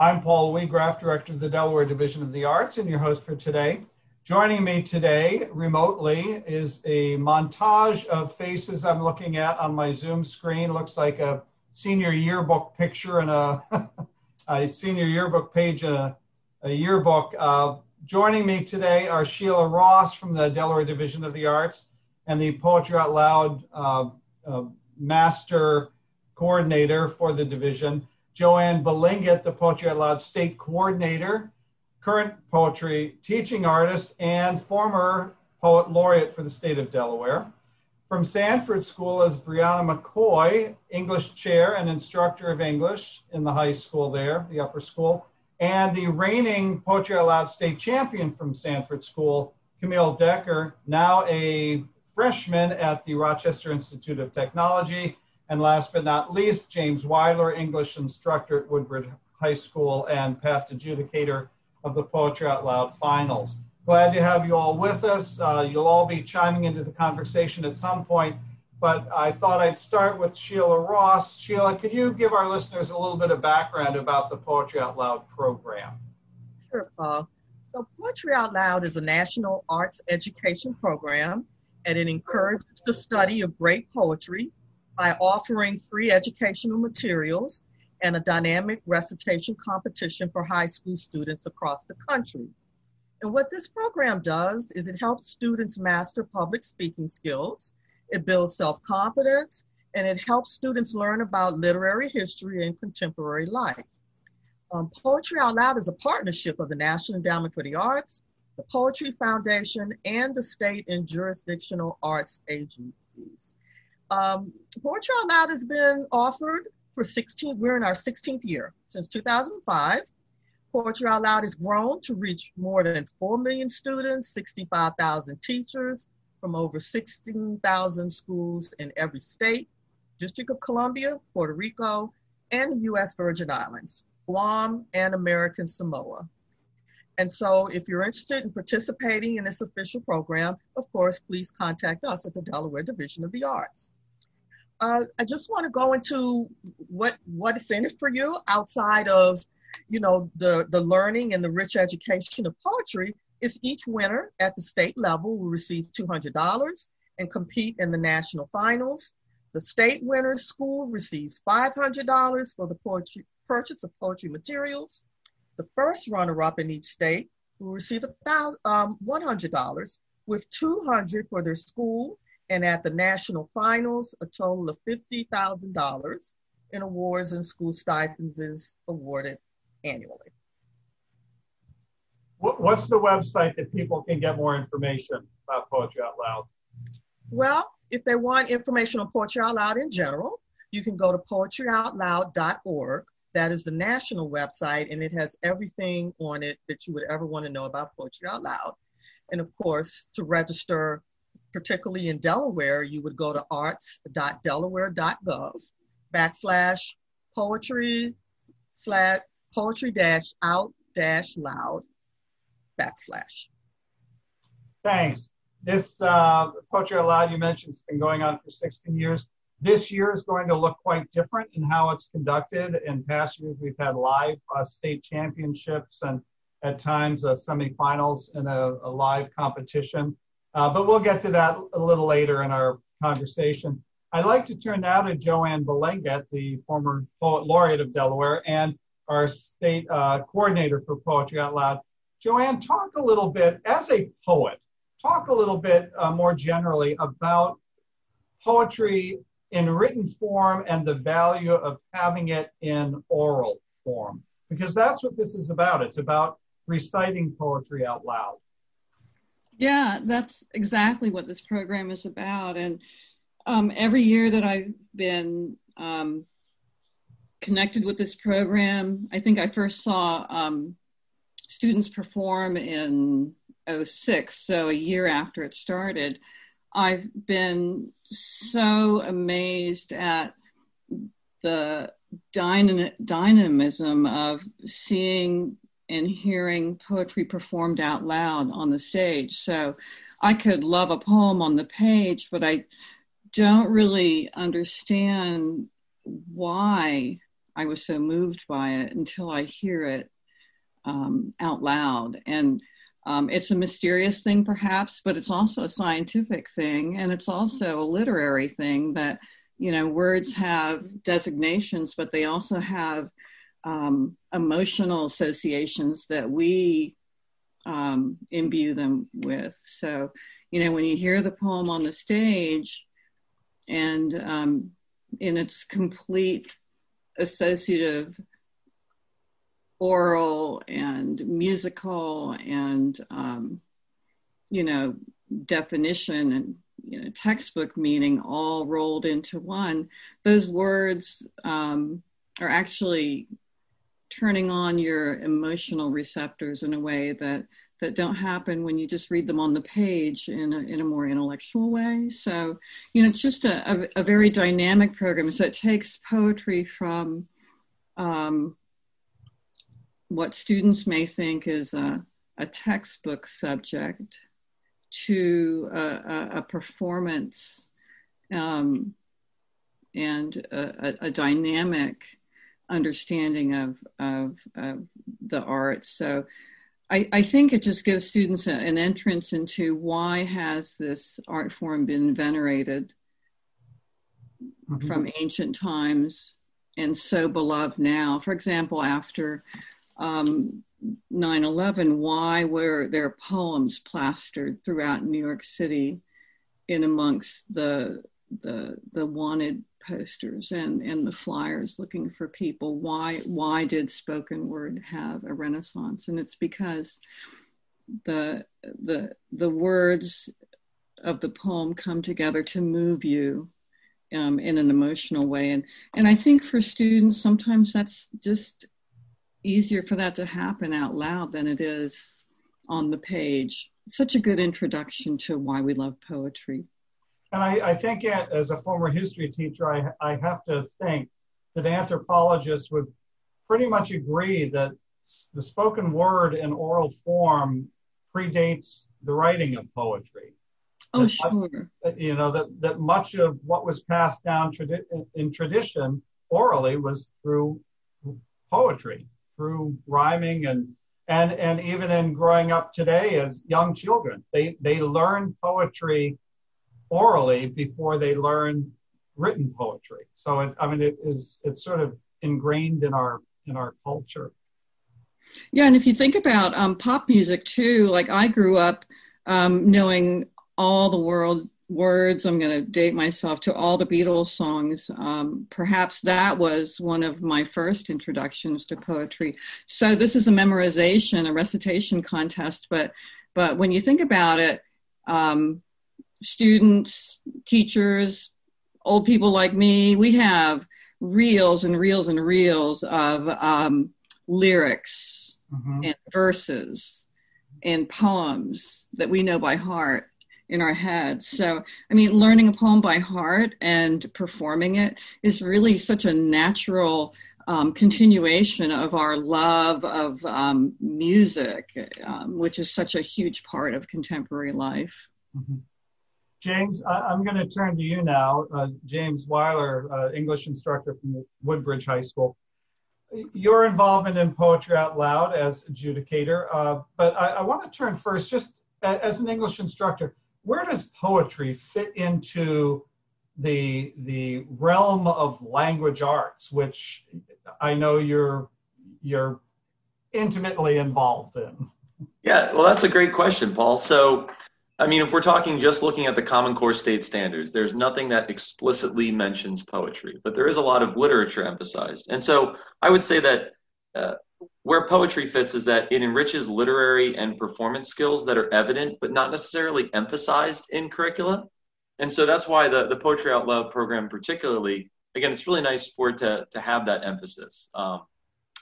I'm Paul Weagraff, Director of the Delaware Division of the Arts, and your host for today. Joining me today remotely is a montage of faces I'm looking at on my Zoom screen. Looks like a senior yearbook picture and a, a senior yearbook page and a, a yearbook. Uh, joining me today are Sheila Ross from the Delaware Division of the Arts and the Poetry Out Loud uh, uh, Master Coordinator for the division. JoAnn Balingit, the Poetry Out Loud State Coordinator, current poetry teaching artist, and former poet laureate for the state of Delaware. From Sanford School is Brianna McCoy, English chair and instructor of English in the high school there, the upper school, and the reigning Poetry Out Loud state champion from Sanford School, Camille Decker, now a freshman at the Rochester Institute of Technology and last but not least, James Weiler, English instructor at Woodbridge High School and past adjudicator of the Poetry Out Loud finals. Glad to have you all with us. Uh, you'll all be chiming into the conversation at some point, but I thought I'd start with Sheila Ross. Sheila, could you give our listeners a little bit of background about the Poetry Out Loud program? Sure, Paul. So, Poetry Out Loud is a national arts education program, and it encourages the study of great poetry by offering free educational materials and a dynamic recitation competition for high school students across the country. And what this program does is it helps students master public speaking skills, it builds self confidence, and it helps students learn about literary history and contemporary life. Um, Poetry Out Loud is a partnership of the National Endowment for the Arts, the Poetry Foundation, and the state and jurisdictional arts agencies. Um, Poetry Out Loud has been offered for 16, we're in our 16th year since 2005. Poetry Out Loud has grown to reach more than 4 million students, 65,000 teachers from over 16,000 schools in every state, District of Columbia, Puerto Rico, and the US Virgin Islands, Guam, and American Samoa. And so if you're interested in participating in this official program, of course, please contact us at the Delaware Division of the Arts uh, I just want to go into what what is in it for you outside of, you know, the the learning and the rich education of poetry. Is each winner at the state level will receive two hundred dollars and compete in the national finals. The state winners school receives five hundred dollars for the poetry purchase of poetry materials. The first runner-up in each state will receive um, one hundred dollars, with two hundred for their school and at the national finals, a total of $50,000 in awards and school stipends is awarded annually. What's the website that people can get more information about Poetry Out Loud? Well, if they want information on Poetry Out Loud in general, you can go to poetryoutloud.org. That is the national website, and it has everything on it that you would ever want to know about Poetry Out Loud. And of course, to register particularly in Delaware, you would go to arts.delaware.gov backslash poetry slash poetry dash out dash loud backslash. Thanks. This uh, Poetry Out Loud you mentioned has been going on for 16 years. This year is going to look quite different in how it's conducted. In past years, we've had live uh, state championships and at times uh, semifinals in a, a live competition. Uh, but we'll get to that a little later in our conversation. I'd like to turn now to JoAnn Balingit, the former poet laureate of Delaware and our state uh, coordinator for Poetry Out Loud. JoAnn, talk a little bit, as a poet, talk a little bit uh, more generally about poetry in written form and the value of having it in oral form, because that's what this is about. It's about reciting poetry out loud. Yeah, that's exactly what this program is about. And um, every year that I've been um, connected with this program, I think I first saw um, students perform in 06, so a year after it started. I've been so amazed at the dynamism of seeing and hearing poetry performed out loud on the stage. So I could love a poem on the page, but I don't really understand why I was so moved by it until I hear it um, out loud. And um, it's a mysterious thing, perhaps, but it's also a scientific thing, and it's also a literary thing that you know words have designations, but they also have um, emotional associations that we um, imbue them with. So, you know, when you hear the poem on the stage, and um, in its complete associative oral and musical and um, you know definition and you know textbook meaning all rolled into one those words um, are actually turning on your emotional receptors in a way that that don't happen when you just read them on the page in a, in a more intellectual way. So, you know, it's just a, a, a very dynamic program. So it takes poetry from um, what students may think is a, a textbook subject to a, a performance um, and a, a, dynamic understanding of, of, of, the arts. So I, I, think it just gives students an entrance into why has this art form been venerated mm-hmm. from ancient times and so beloved now. For example, after um, 9/11, why were there poems plastered throughout New York City, in amongst the the the wanted posters and and the flyers looking for people? Why why did spoken word have a renaissance? And it's because the the the words of the poem come together to move you um, in an emotional way and and i think for students sometimes that's just easier for that to happen out loud than it is on the page. Such a good introduction to why we love poetry. And I, I think, as a former history teacher, I, I have to think that anthropologists would pretty much agree that the spoken word in oral form predates the writing of poetry. Oh, that sure. You know, that, that much of what was passed down tradi- in tradition orally was through poetry through rhyming and and and even in growing up today as young children they they learn poetry orally before they learn written poetry so it, i mean it is it's sort of ingrained in our in our culture yeah and if you think about um, pop music too like i grew up um, knowing all the world words. I'm going to date myself to all the Beatles songs. Um, perhaps that was one of my first introductions to poetry. So this is a memorization, a recitation contest. But but when you think about it, um, students, teachers, old people like me, we have reels and reels and reels of um, lyrics mm-hmm. and verses and poems that we know by heart in our heads. So, I mean, learning a poem by heart and performing it is really such a natural um, continuation of our love of um, music, um, which is such a huge part of contemporary life. Mm-hmm. James, I, am going to turn to you now. Uh, James Weiler, uh, English instructor from Woodbridge High School. Your involvement in Poetry Out Loud as adjudicator, uh, but I, I want to turn first, just as an English instructor, where does poetry fit into the the realm of language arts, which I know you're you're intimately involved in? Yeah, well, that's a great question, Paul. So, I mean, if we're talking just looking at the Common Core state standards, there's nothing that explicitly mentions poetry, but there is a lot of literature emphasized. And so I would say that uh, where poetry fits is that it enriches literary and performance skills that are evident but not necessarily emphasized in curricula. And so that's why the, the Poetry Out Loud program, particularly, again, it's really nice for it to, to have that emphasis. Um,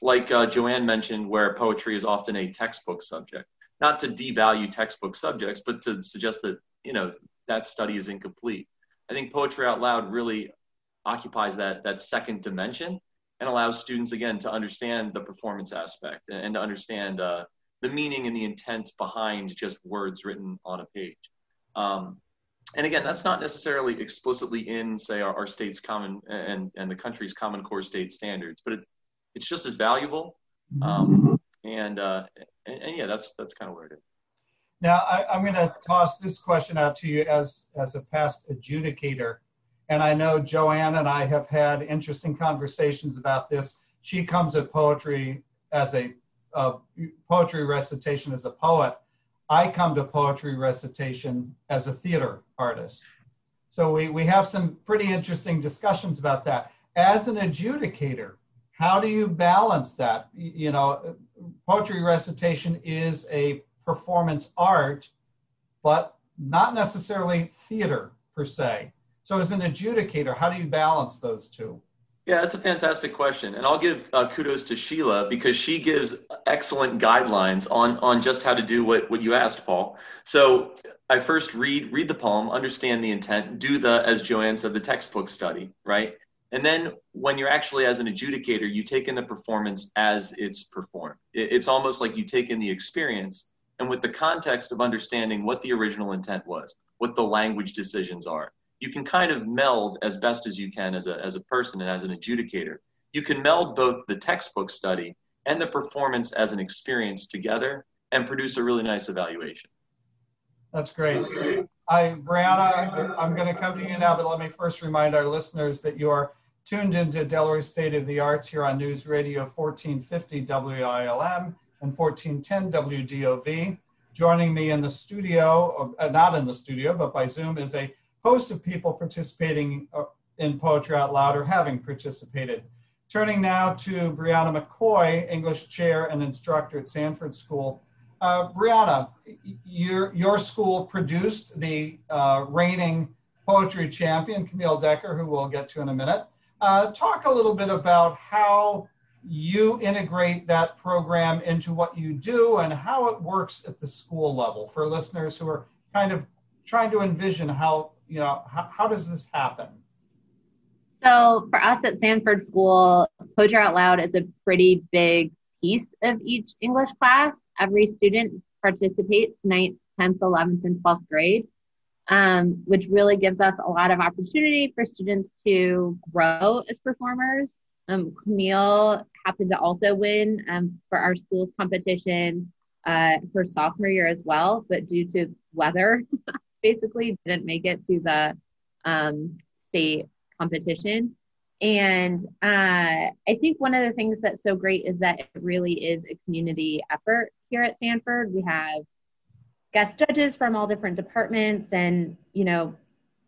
like uh, JoAnn mentioned, where poetry is often a textbook subject, not to devalue textbook subjects, but to suggest that, you know, that study is incomplete. I think Poetry Out Loud really occupies that, that second dimension and allows students again to understand the performance aspect and, and to understand uh, the meaning and the intent behind just words written on a page. Um, and again, that's not necessarily explicitly in, say, our, our state's common and, and the country's common core state standards, but it, it's just as valuable. Um, and, uh, and, and yeah, that's that's kind of where it is. Now, I, am going to toss this question out to you as as a past adjudicator, and I know JoAnn and I have had interesting conversations about this. She comes at poetry as a poetry recitation as a poet. I come to poetry recitation as a theater artist. So we, we have some pretty interesting discussions about that. As an adjudicator, how do you balance that? You know, poetry recitation is a performance art, but not necessarily theater per se. So, as an adjudicator, how do you balance those two? Yeah, that's a fantastic question, and I'll give uh, kudos to Sheila because she gives excellent guidelines on on just how to do what what you asked, Paul. So I first read read the poem, understand the intent, do the as JoAnn said the textbook study, right? And then when you're actually as an adjudicator, you take in the performance as it's performed. It's almost like you take in the experience and with the context of understanding what the original intent was, what the language decisions are, you can kind of meld as best as you can as a, as a person and as an adjudicator. You can meld both the textbook study and the performance as an experience together and produce a really nice evaluation. That's great. I, Brianna, I'm going to come to you now, but let me first remind our listeners that you are tuned into Delaware State of the Arts here on News Radio 1450 WILM and 1410 WDOV. Joining me in the studio, uh, not in the studio, but by Zoom, is a host of people participating uh, in Poetry Out Loud or having participated. Turning now to Brianna McCoy, English chair and instructor at Sanford School. Uh, Brianna, your, your school produced the uh, reigning poetry champion, Camille Decker, who we'll get to in a minute. Uh, talk a little bit about how you integrate that program into what you do and how it works at the school level for listeners who are kind of trying to envision how, you know, how, how does this happen? So for us at Sanford School, Poetry Out Loud is a pretty big piece of each English class. Every student participates 9th, 10th, 11th, and 12th grade, um, which really gives us a lot of opportunity for students to grow as performers. Um, Camille happened to also win um, for our school's competition uh, her sophomore year as well, but due to weather, basically didn't make it to the um, state competition. And uh, I think one of the things that's so great is that it really is a community effort here at Sanford. We have guest judges from all different departments. And, you know,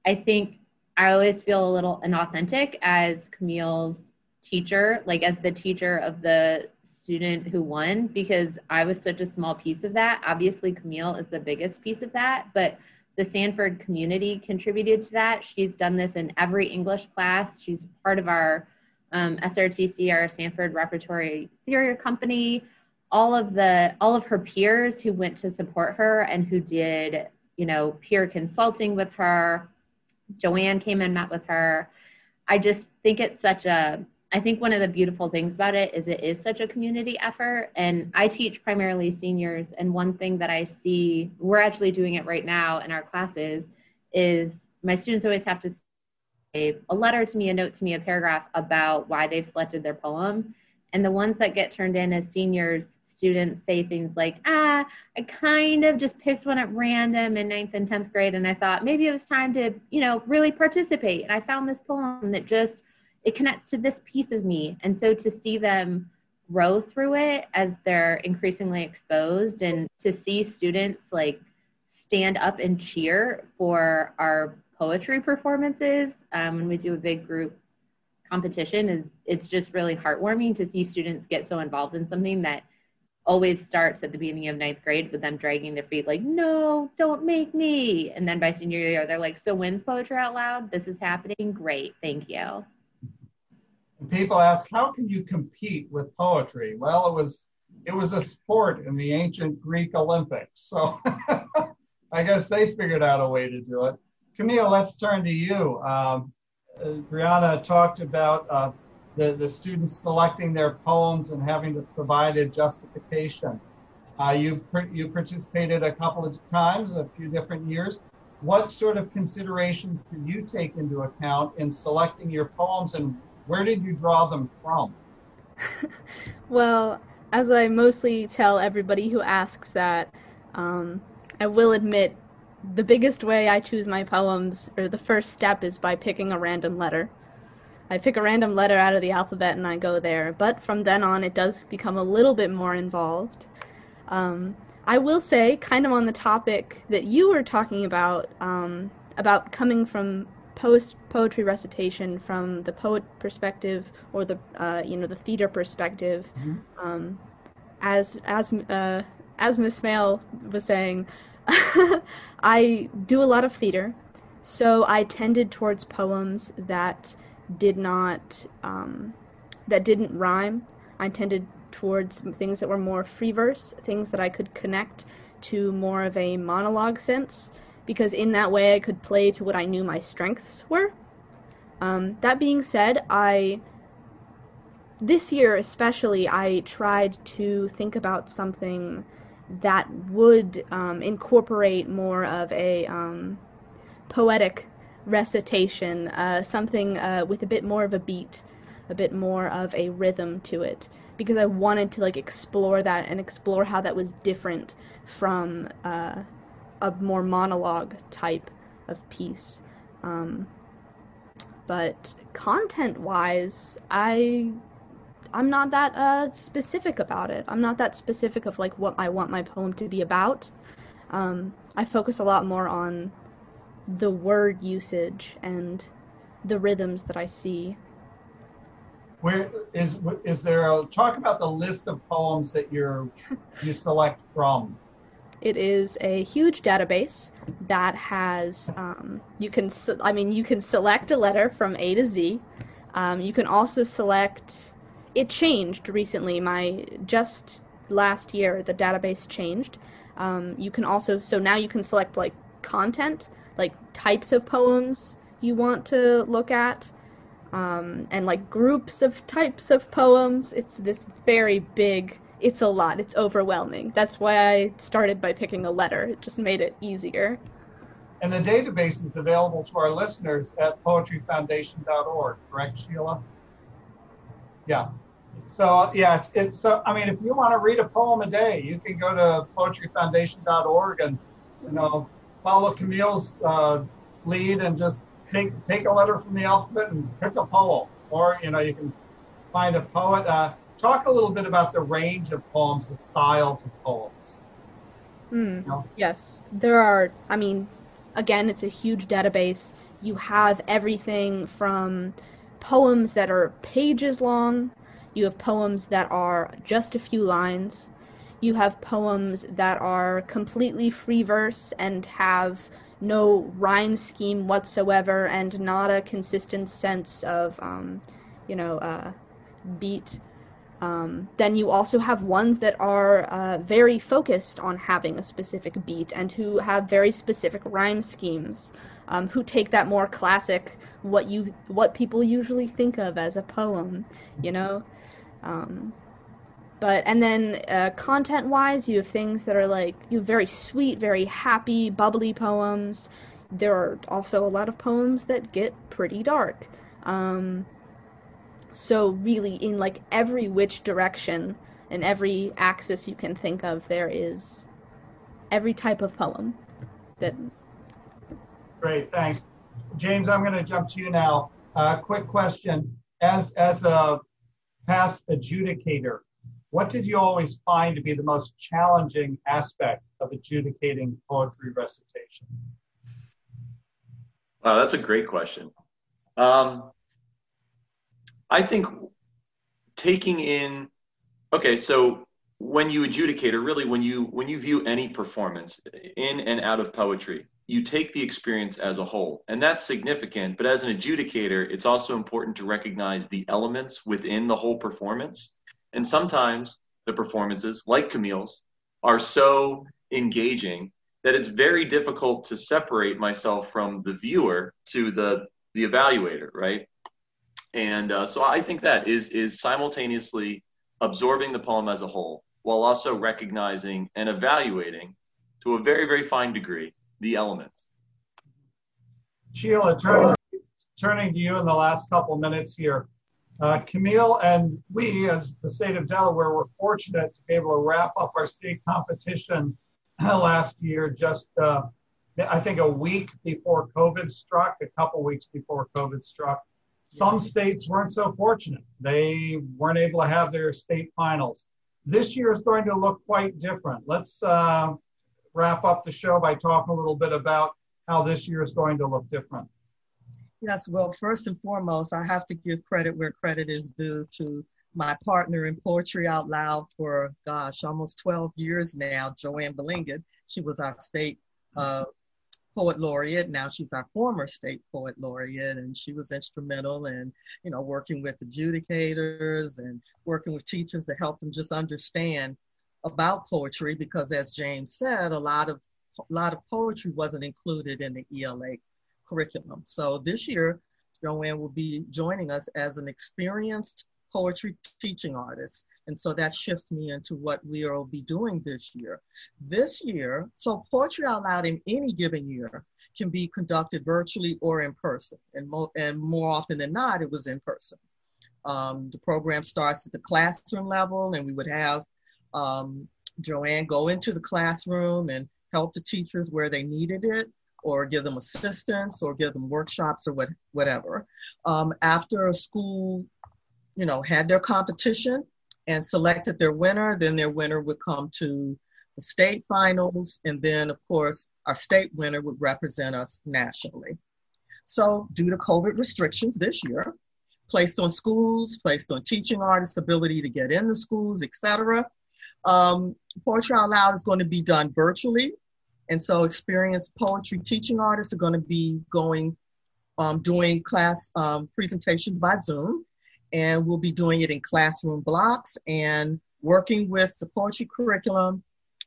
I think I always feel a little inauthentic as Camille's teacher, like as the teacher of the student who won, because I was such a small piece of that. Obviously, Camille is the biggest piece of that, but the Sanford community contributed to that. She's done this in every English class. She's part of our um, SRTC, our Sanford Repertory Theater Company. All of the all of her peers who went to support her and who did, you know, peer consulting with her. JoAnn came and met with her. I just think it's such a I think one of the beautiful things about it is it is such a community effort. And I teach primarily seniors. And one thing that I see, we're actually doing it right now in our classes, is my students always have to say a letter to me, a note to me, a paragraph about why they've selected their poem. And the ones that get turned in as seniors, students say things like, ah, I kind of just picked one at random in ninth and 10th grade. And I thought maybe it was time to, you know, really participate. And I found this poem that just it connects to this piece of me. And so to see them grow through it as they're increasingly exposed and to see students like stand up and cheer for our poetry performances um, when we do a big group competition is it's just really heartwarming to see students get so involved in something that always starts at the beginning of ninth grade with them dragging their feet like no don't make me. And then by senior year they're like so when's poetry out loud? This is happening. Great. Thank you and people ask, how can you compete with poetry? Well, it was it was a sport in the ancient Greek Olympics. So I guess they figured out a way to do it. Camille, let's turn to you. Um, uh, Brianna talked about uh, the, the students selecting their poems and having to provide a justification. Uh, you've you participated a couple of times, a few different years. what sort of considerations do you take into account in selecting your poems and where did you draw them from? well, as I mostly tell everybody who asks that, um, I will admit the biggest way I choose my poems, or the first step, is by picking a random letter. I pick a random letter out of the alphabet and I go there, but from then on it does become a little bit more involved. Um, I will say, kind of on the topic that you were talking about, um, about coming from post poetry recitation from the poet perspective or the uh, you know the theater perspective, mm-hmm. um, as as uh, as Miss Mail was saying, I do a lot of theater, so I tended towards poems that did not um, that didn't rhyme. I tended towards things that were more free verse, things that I could connect to more of a monologue sense, because in that way I could play to what I knew my strengths were. Um, that being said, I this year especially I tried to think about something that would um, incorporate more of a um, poetic recitation, uh, something uh, with a bit more of a beat, a bit more of a rhythm to it, because I wanted to like explore that and explore how that was different from uh, a more monologue type of piece. Um, but content-wise, I I'm not that uh, specific about it. I'm not that specific of like what I want my poem to be about. Um, I focus a lot more on the word usage and the rhythms that I see. Where is is there a talk about the list of poems that you're you select from? It is a huge database that has um, you can I mean you can select a letter from A to Z. Um, you can also select. It changed recently. My just last year the database changed. Um, you can also so now you can select like content like types of poems you want to look at um, and like groups of types of poems it's this very big it's a lot. It's overwhelming. That's why i started by picking a letter. It just made it easier. And the database is available to our listeners at poetryfoundation.org correct sheila? Yeah. So yeah it's it's so i mean if you want to read a poem a day you can go to poetryfoundation.org and you know follow Camille's uh, lead and just take take a letter from the alphabet and pick a poem, or you know you can find a poet. Uh, talk a little bit about the range of poems, the styles of poems. Mm, you know? Yes, there are. I mean, again, it's a huge database. You have everything from poems that are pages long. You have poems that are just a few lines you have poems that are completely free verse and have no rhyme scheme whatsoever and not a consistent sense of, um, you know, uh, beat. Um, then you also have ones that are uh, very focused on having a specific beat and who have very specific rhyme schemes. Um, who take that more classic, what you what people usually think of as a poem, you know. Um, but and then uh, content wise you have things that are like you have very sweet very happy bubbly poems there are also a lot of poems that get pretty dark um, so really in like every which direction and every axis you can think of there is every type of poem that great thanks james i'm going to jump to you now uh, quick question as as a past adjudicator what did you always find to be the most challenging aspect of adjudicating poetry recitation? Wow, that's a great question. Um, I think taking in, okay, so when you adjudicate, or really when you when you view any performance in and out of poetry, you take the experience as a whole, and that's significant. But as an adjudicator, it's also important to recognize the elements within the whole performance and sometimes the performances, like Camille's, are so engaging that it's very difficult to separate myself from the viewer to the the evaluator, right? And uh, so I think that is is simultaneously absorbing the poem as a whole while also recognizing and evaluating to a very very fine degree the elements. Sheila, turning, turning to you in the last couple minutes here. Uh, Camille and we, as the state of Delaware, were fortunate to be able to wrap up our state competition last year, just uh, I think a week before COVID struck, a couple weeks before COVID struck. Some states weren't so fortunate. They weren't able to have their state finals. This year is going to look quite different. Let's uh, wrap up the show by talking a little bit about how this year is going to look different. Yes, well, first and foremost, I have to give credit where credit is due to my partner in Poetry Out Loud for, gosh, almost 12 years now, JoAnn Balingit. She was our state uh, poet laureate. Now she's our former state poet laureate, and she was instrumental in, you know, working with adjudicators and working with teachers to help them just understand about poetry. Because as James said, a lot of a lot of poetry wasn't included in the ELA curriculum. So this year, JoAnn will be joining us as an experienced poetry teaching artist. And so that shifts me into what we will be doing this year. This year, so Poetry Out Loud in any given year can be conducted virtually or in person. And, mo- and more often than not, it was in person. Um, the program starts at the classroom level, and we would have um, JoAnn go into the classroom and help the teachers where they needed it or give them assistance or give them workshops or what, whatever. Um, after a school, you know, had their competition and selected their winner, then their winner would come to the state finals. And then, of course, our state winner would represent us nationally. So, due to COVID restrictions this year, placed on schools, placed on teaching artists' ability to get in the schools, etc. Um, Poetry Out Loud is going to be done virtually and so experienced poetry teaching artists are going to be going, um, doing class um, presentations by Zoom. And we'll be doing it in classroom blocks and working with the poetry curriculum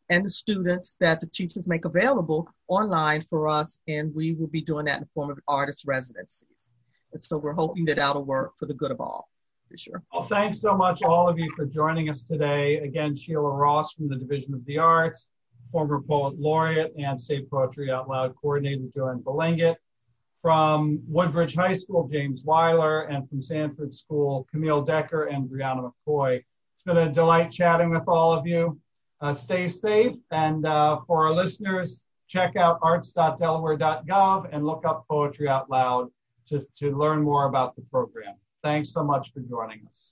and the students that the teachers make available online for us. And we will be doing that in the form of artist residencies. And so we're hoping that that'll work for the good of all. Sure. Well, thanks so much, all of you, for joining us today. Again, Sheila Ross from the Division of the Arts, former poet laureate and Say Poetry Out Loud coordinator JoAnn Balingit. From Woodbridge High School, James Weiler, and from Sanford School, Camille Decker and Brianna McCoy. It's been a delight chatting with all of you. Uh, stay safe, and uh, for our listeners, check out arts.delaware.gov and look up Poetry Out Loud just to learn more about the program. Thanks so much for joining us.